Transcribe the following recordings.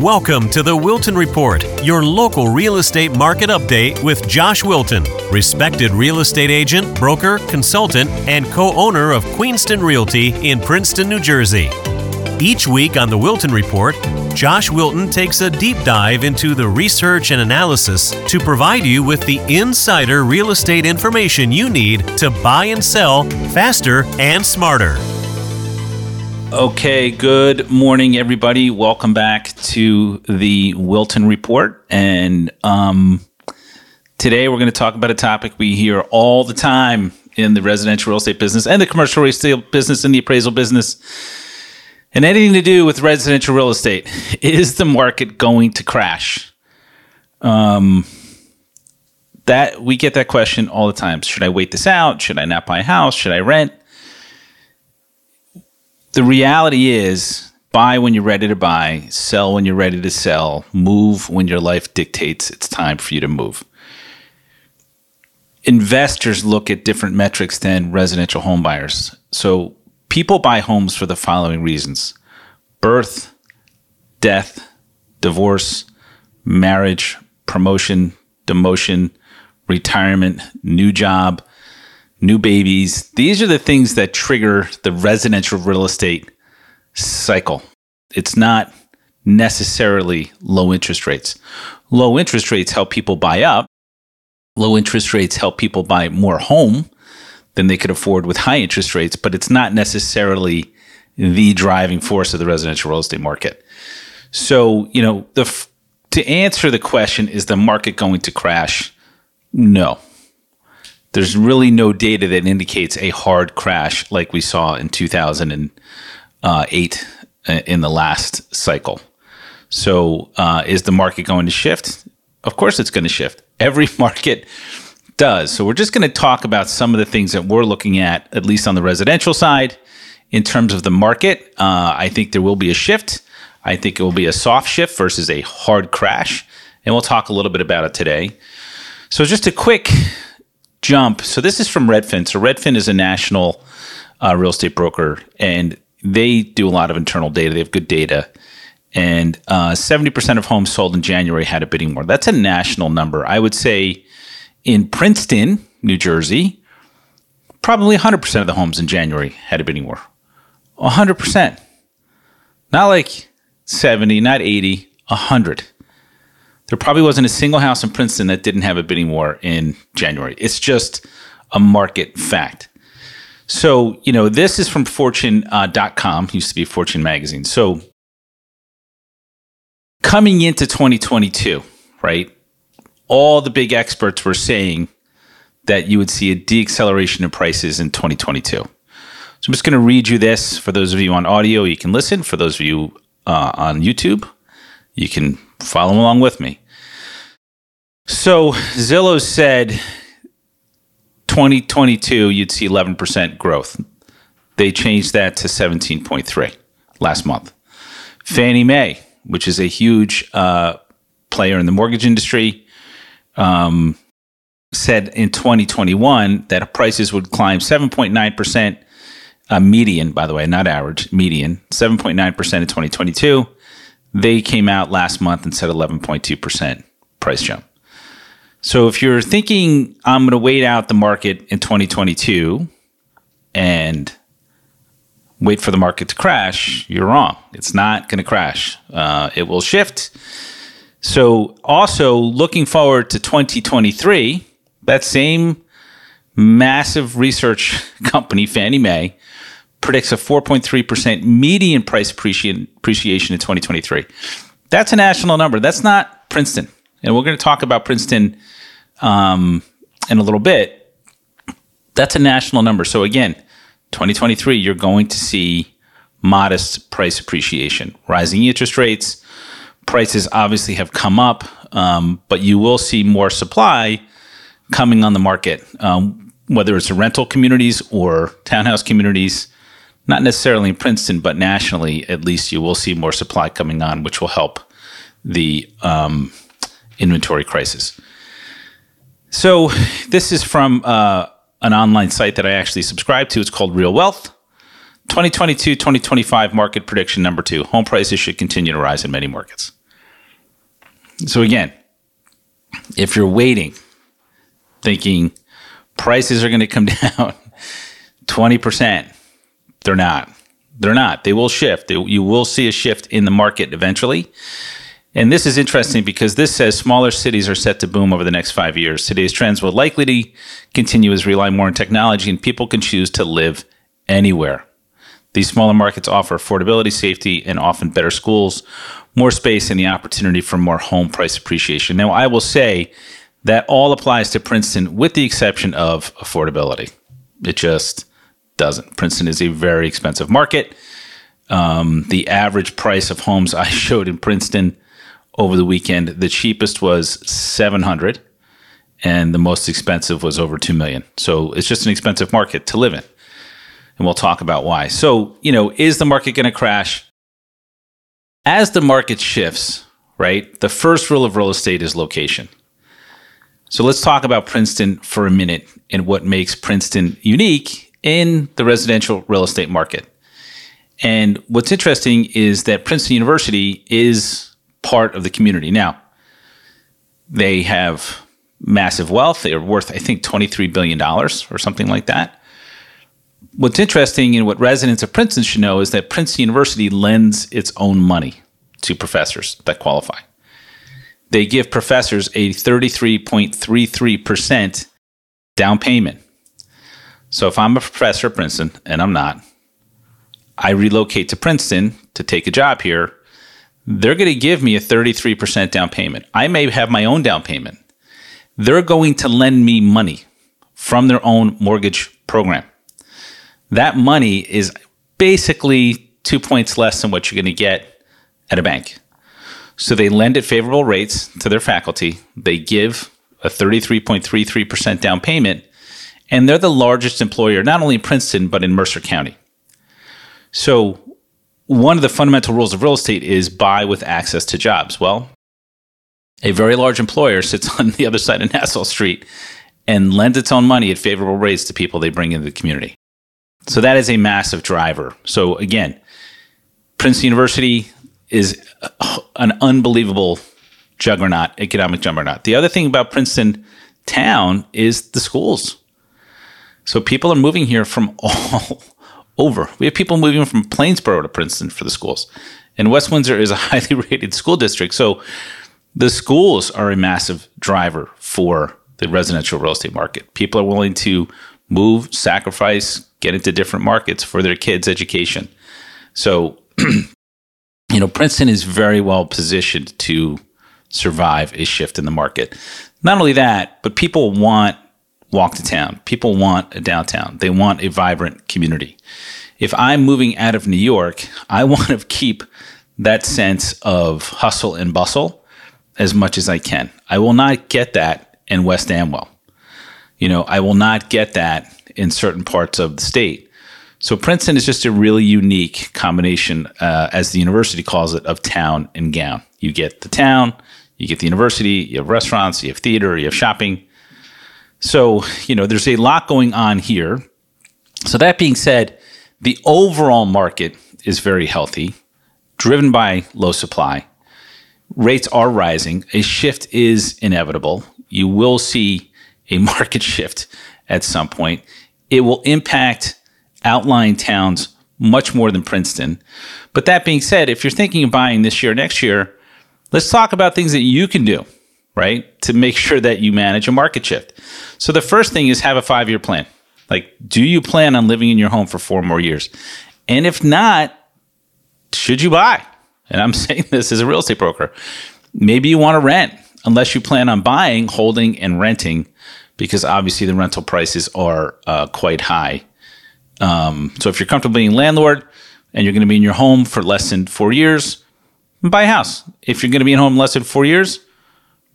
Welcome to the Wilton Report, your local real estate market update with Josh Wilton, respected real estate agent, broker, consultant, and co owner of Queenston Realty in Princeton, New Jersey. Each week on the Wilton Report, Josh Wilton takes a deep dive into the research and analysis to provide you with the insider real estate information you need to buy and sell faster and smarter. Okay, good morning, everybody. Welcome back to the Wilton Report. And um, today we're going to talk about a topic we hear all the time in the residential real estate business and the commercial real estate business and the appraisal business and anything to do with residential real estate. Is the market going to crash? Um, that we get that question all the time. Should I wait this out? Should I not buy a house? Should I rent? The reality is buy when you're ready to buy, sell when you're ready to sell, move when your life dictates it's time for you to move. Investors look at different metrics than residential home buyers. So people buy homes for the following reasons birth, death, divorce, marriage, promotion, demotion, retirement, new job, new babies. These are the things that trigger the residential real estate cycle. It's not necessarily low interest rates. Low interest rates help people buy up. Low interest rates help people buy more home than they could afford with high interest rates, but it's not necessarily the driving force of the residential real estate market. So, you know, the to answer the question is the market going to crash? No there's really no data that indicates a hard crash like we saw in 2008 uh, in the last cycle. So, uh, is the market going to shift? Of course, it's going to shift. Every market does. So, we're just going to talk about some of the things that we're looking at, at least on the residential side, in terms of the market. Uh, I think there will be a shift. I think it will be a soft shift versus a hard crash. And we'll talk a little bit about it today. So, just a quick jump. So this is from Redfin. So Redfin is a national uh, real estate broker, and they do a lot of internal data. They have good data, and uh, seventy uh, percent of homes sold in January had a bidding war. That's a national number. I would say in Princeton, New Jersey, probably hundred percent of the homes in January had a bidding war. hundred percent, not like seventy, not eighty, hundred there probably wasn't a single house in Princeton that didn't have a bidding war in January. It's just a market fact. So, you know, this is from fortune.com, uh, used to be Fortune magazine. So, coming into 2022, right? All the big experts were saying that you would see a deacceleration in prices in 2022. So, I'm just going to read you this. For those of you on audio, you can listen. For those of you uh, on YouTube, you can follow along with me. So Zillow said 2022 you'd see 11% growth. They changed that to 17.3 last month. Fannie Mae, which is a huge uh, player in the mortgage industry, um, said in 2021 that prices would climb 7.9%, uh, median, by the way, not average, median, 7.9% in 2022. They came out last month and said 11.2% price jump. So if you're thinking I'm going to wait out the market in 2022 and wait for the market to crash, you're wrong. It's not going to crash. Uh, it will shift. So also looking forward to 2023, that same massive research company, Fannie Mae, predicts a 4.3% median price appreciation in 2023. That's a national number. That's not Princeton. And we're going to talk about Princeton um, in a little bit. That's a national number. So again, 2023, you're going to see modest price appreciation, rising interest rates. Prices obviously have come up, um, but you will see more supply coming on the market, um, whether it's rental communities or townhouse communities not necessarily in Princeton, but nationally, at least you will see more supply coming on, which will help the um, inventory crisis. So, this is from uh, an online site that I actually subscribe to. It's called Real Wealth. 2022 2025 market prediction number two home prices should continue to rise in many markets. So again, if you're waiting, thinking prices are going to come down 20%, they're not. They're not. They will shift. You will see a shift in the market eventually. And this is interesting because this says smaller cities are set to boom over the next five years. Today's trends will likely to continue as we rely more on technology and people can choose to live anywhere. These smaller markets offer affordability, safety, and often better schools, more space, and the opportunity for more home price appreciation. Now, I will say that all applies to Princeton with the exception of affordability. It just doesn't. Princeton is a very expensive market. Um, the average price of homes I showed in Princeton over the weekend, the cheapest was 700 and the most expensive was over 2 million. So it's just an expensive market to live in and we'll talk about why. So, you know, is the market going to crash? As the market shifts, right, the first rule of real estate is location. So let's talk about Princeton for a minute and what makes Princeton unique in the residential real estate market. And what's interesting is that Princeton University is part of the community. Now, they have massive wealth. They are worth, I think, $23 billion or something like that what's interesting and what residents of Princeton should know is that Princeton University lends its own money to professors that qualify. They give professors a 33.33% down payment. So if I'm a professor at Princeton, and I'm not, I relocate to Princeton to take a job here, they're going to give me a 33% down payment. I may have my own down payment. They're going to lend me money from their own mortgage program that money is basically two points less than what you're going to get at a bank. So they lend at favorable rates to their faculty. They give a 33.33% down payment, and they're the largest employer, not only in Princeton, but in Mercer County. So one of the fundamental rules of real estate is buy with access to jobs. Well, a very large employer sits on the other side of Nassau Street and lends its own money at favorable rates to people they bring into the community. So that is a massive driver. So again, Princeton University is an unbelievable juggernaut, economic juggernaut. The other thing about Princeton town is the schools. So people are moving here from all over. We have people moving from Plainsboro to Princeton for the schools. And West Windsor is a highly rated school district. So the schools are a massive driver for the residential real estate market. People are willing to move, sacrifice, get into different markets for their kids' education. So, you know, Princeton is very well positioned to survive a shift in the market. Not only that, but people want walk to town. People want a downtown. They want a vibrant community. If I'm moving out of New York, I want to keep that sense of hustle and bustle as much as I can. I will not get that in West Amwell. You know, I will not get that in certain parts of the state. So Princeton is just a really unique combination, uh, as the university calls it, of town and gown. You get the town, you get the university, you have restaurants, you have theater, you have shopping. So, you know, there's a lot going on here. So, that being said, the overall market is very healthy, driven by low supply. Rates are rising. A shift is inevitable. You will see a market shift at some point it will impact outlying towns much more than Princeton. But that being said, if you're thinking of buying this year, or next year, let's talk about things that you can do, right? To make sure that you manage a market shift. So the first thing is have a five year plan. Like, do you plan on living in your home for four more years? And if not, should you buy? And I'm saying this as a real estate broker. Maybe you want to rent unless you plan on buying, holding, and renting because obviously the rental prices are uh, quite high. Um, so if you're comfortable being landlord and you're going to be in your home for less than four years, buy a house. If you're going to be in home less than four years,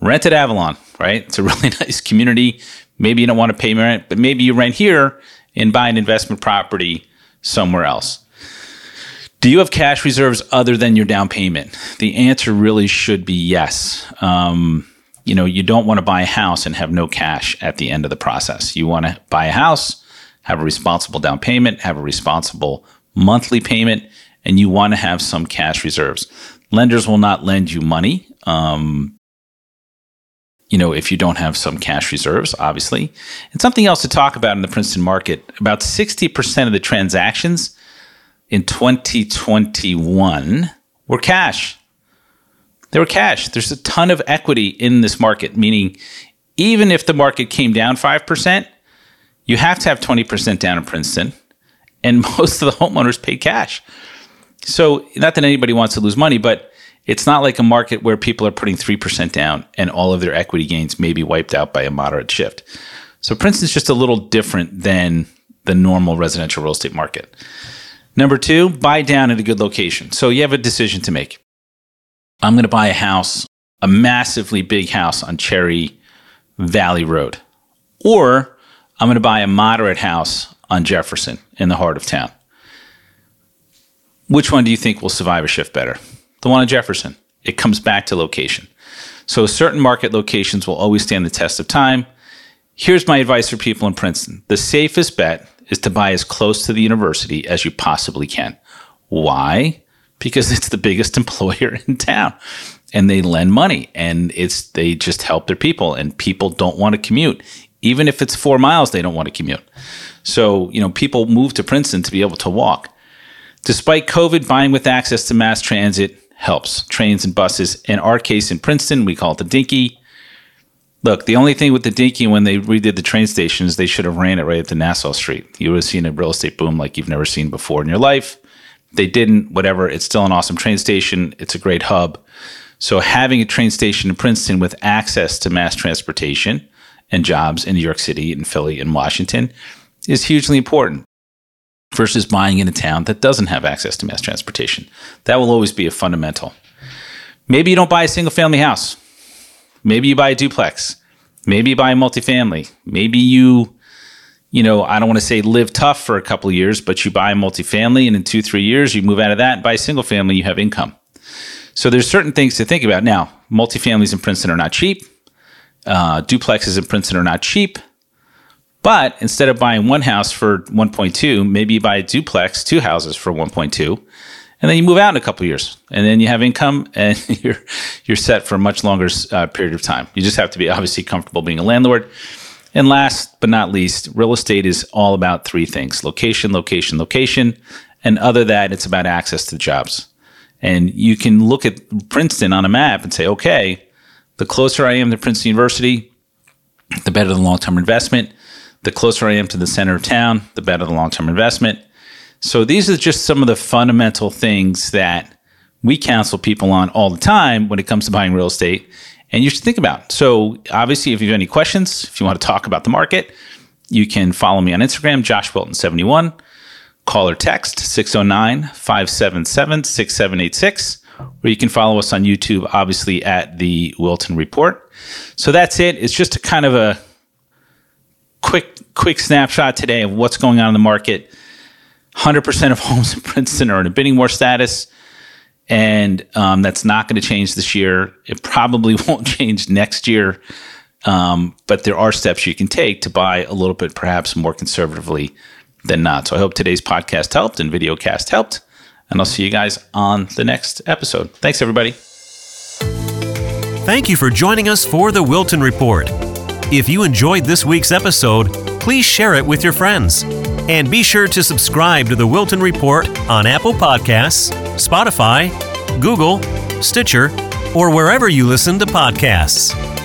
rent at Avalon, right? It's a really nice community. Maybe you don't want to pay rent, but maybe you rent here and buy an investment property somewhere else. Do you have cash reserves other than your down payment? The answer really should be yes. Um, you know, you don't want to buy a house and have no cash at the end of the process. You want to buy a house, have a responsible down payment, have a responsible monthly payment, and you want to have some cash reserves. Lenders will not lend you money um, you know, if you don't have some cash reserves, obviously. And something else to talk about in the Princeton market about 60% of the transactions in 2021 were cash. They were cash. There's a ton of equity in this market, meaning even if the market came down 5%, you have to have 20% down in Princeton. And most of the homeowners paid cash. So, not that anybody wants to lose money, but it's not like a market where people are putting 3% down and all of their equity gains may be wiped out by a moderate shift. So Princeton's just a little different than the normal residential real estate market. Number two, buy down at a good location. So you have a decision to make. I'm going to buy a house, a massively big house on Cherry Valley Road, or I'm going to buy a moderate house on Jefferson in the heart of town. Which one do you think will survive a shift better? The one at Jefferson. It comes back to location. So certain market locations will always stand the test of time. Here's my advice for people in Princeton. The safest bet is to buy as close to the university as you possibly can. Why? Because it's the biggest employer in town and they lend money and it's they just help their people and people don't want to commute. Even if it's 4 miles they don't want to commute. So, you know, people move to Princeton to be able to walk. Despite COVID, buying with access to mass transit helps. Trains and buses. In our case in Princeton, we call it the Dinky. Look, the only thing with the Dinky when they redid the train stations, they should have ran it right at the Nassau Street. You would have seen a real estate boom like you've never seen before in your life. They didn't, whatever. It's still an awesome train station. It's a great hub. So having a train station in Princeton with access to mass transportation and jobs in New York City and Philly and Washington is hugely important versus buying in a town that doesn't have access to mass transportation. That will always be a fundamental. Maybe you don't buy a single family house. Maybe you buy a duplex. Maybe you buy a multifamily. Maybe you, you know, I don't want to say live tough for a couple of years, but you buy a multifamily and in two, three years you move out of that and buy a single family, you have income. So there's certain things to think about. Now, multifamilies in Princeton are not cheap. Uh, duplexes in Princeton are not cheap. But instead of buying one house for 1.2, maybe you buy a duplex, two houses for 1.2, and then you move out in a couple years, and then you have income, and you're you're set for a much longer uh, period of time. You just have to be obviously comfortable being a landlord. And last but not least, real estate is all about three things: location, location, location, and other than that it's about access to jobs. And you can look at Princeton on a map and say, okay, the closer I am to Princeton University, the better the long term investment the closer I am to the center of town, the better the long term investment. So these are just some of the fundamental things that we counsel people on all the time when it comes to buying real estate. And you should think about. So obviously, if you have any questions, if you want to talk about the market, you can follow me on Instagram, Josh Wilton71. Call or text 609 577 6786. Or you can follow us on YouTube, obviously, at the Wilton Report. So that's it. It's just a kind of a quick quick snapshot today of what's going on in the market. 100% of homes in Princeton are in a bidding war status, and um, that's not going to change this year. It probably won't change next year, um, but there are steps you can take to buy a little bit, perhaps more conservatively than not. So I hope today's podcast helped and video cast helped, and I'll see you guys on the next episode. Thanks, everybody. Thank you for joining us for the Wilton Report. If you enjoyed this week's episode, please share it with your friends. And be sure to subscribe to the Wilton Report on Apple Podcasts, Spotify, Google, Stitcher, or wherever you listen to podcasts.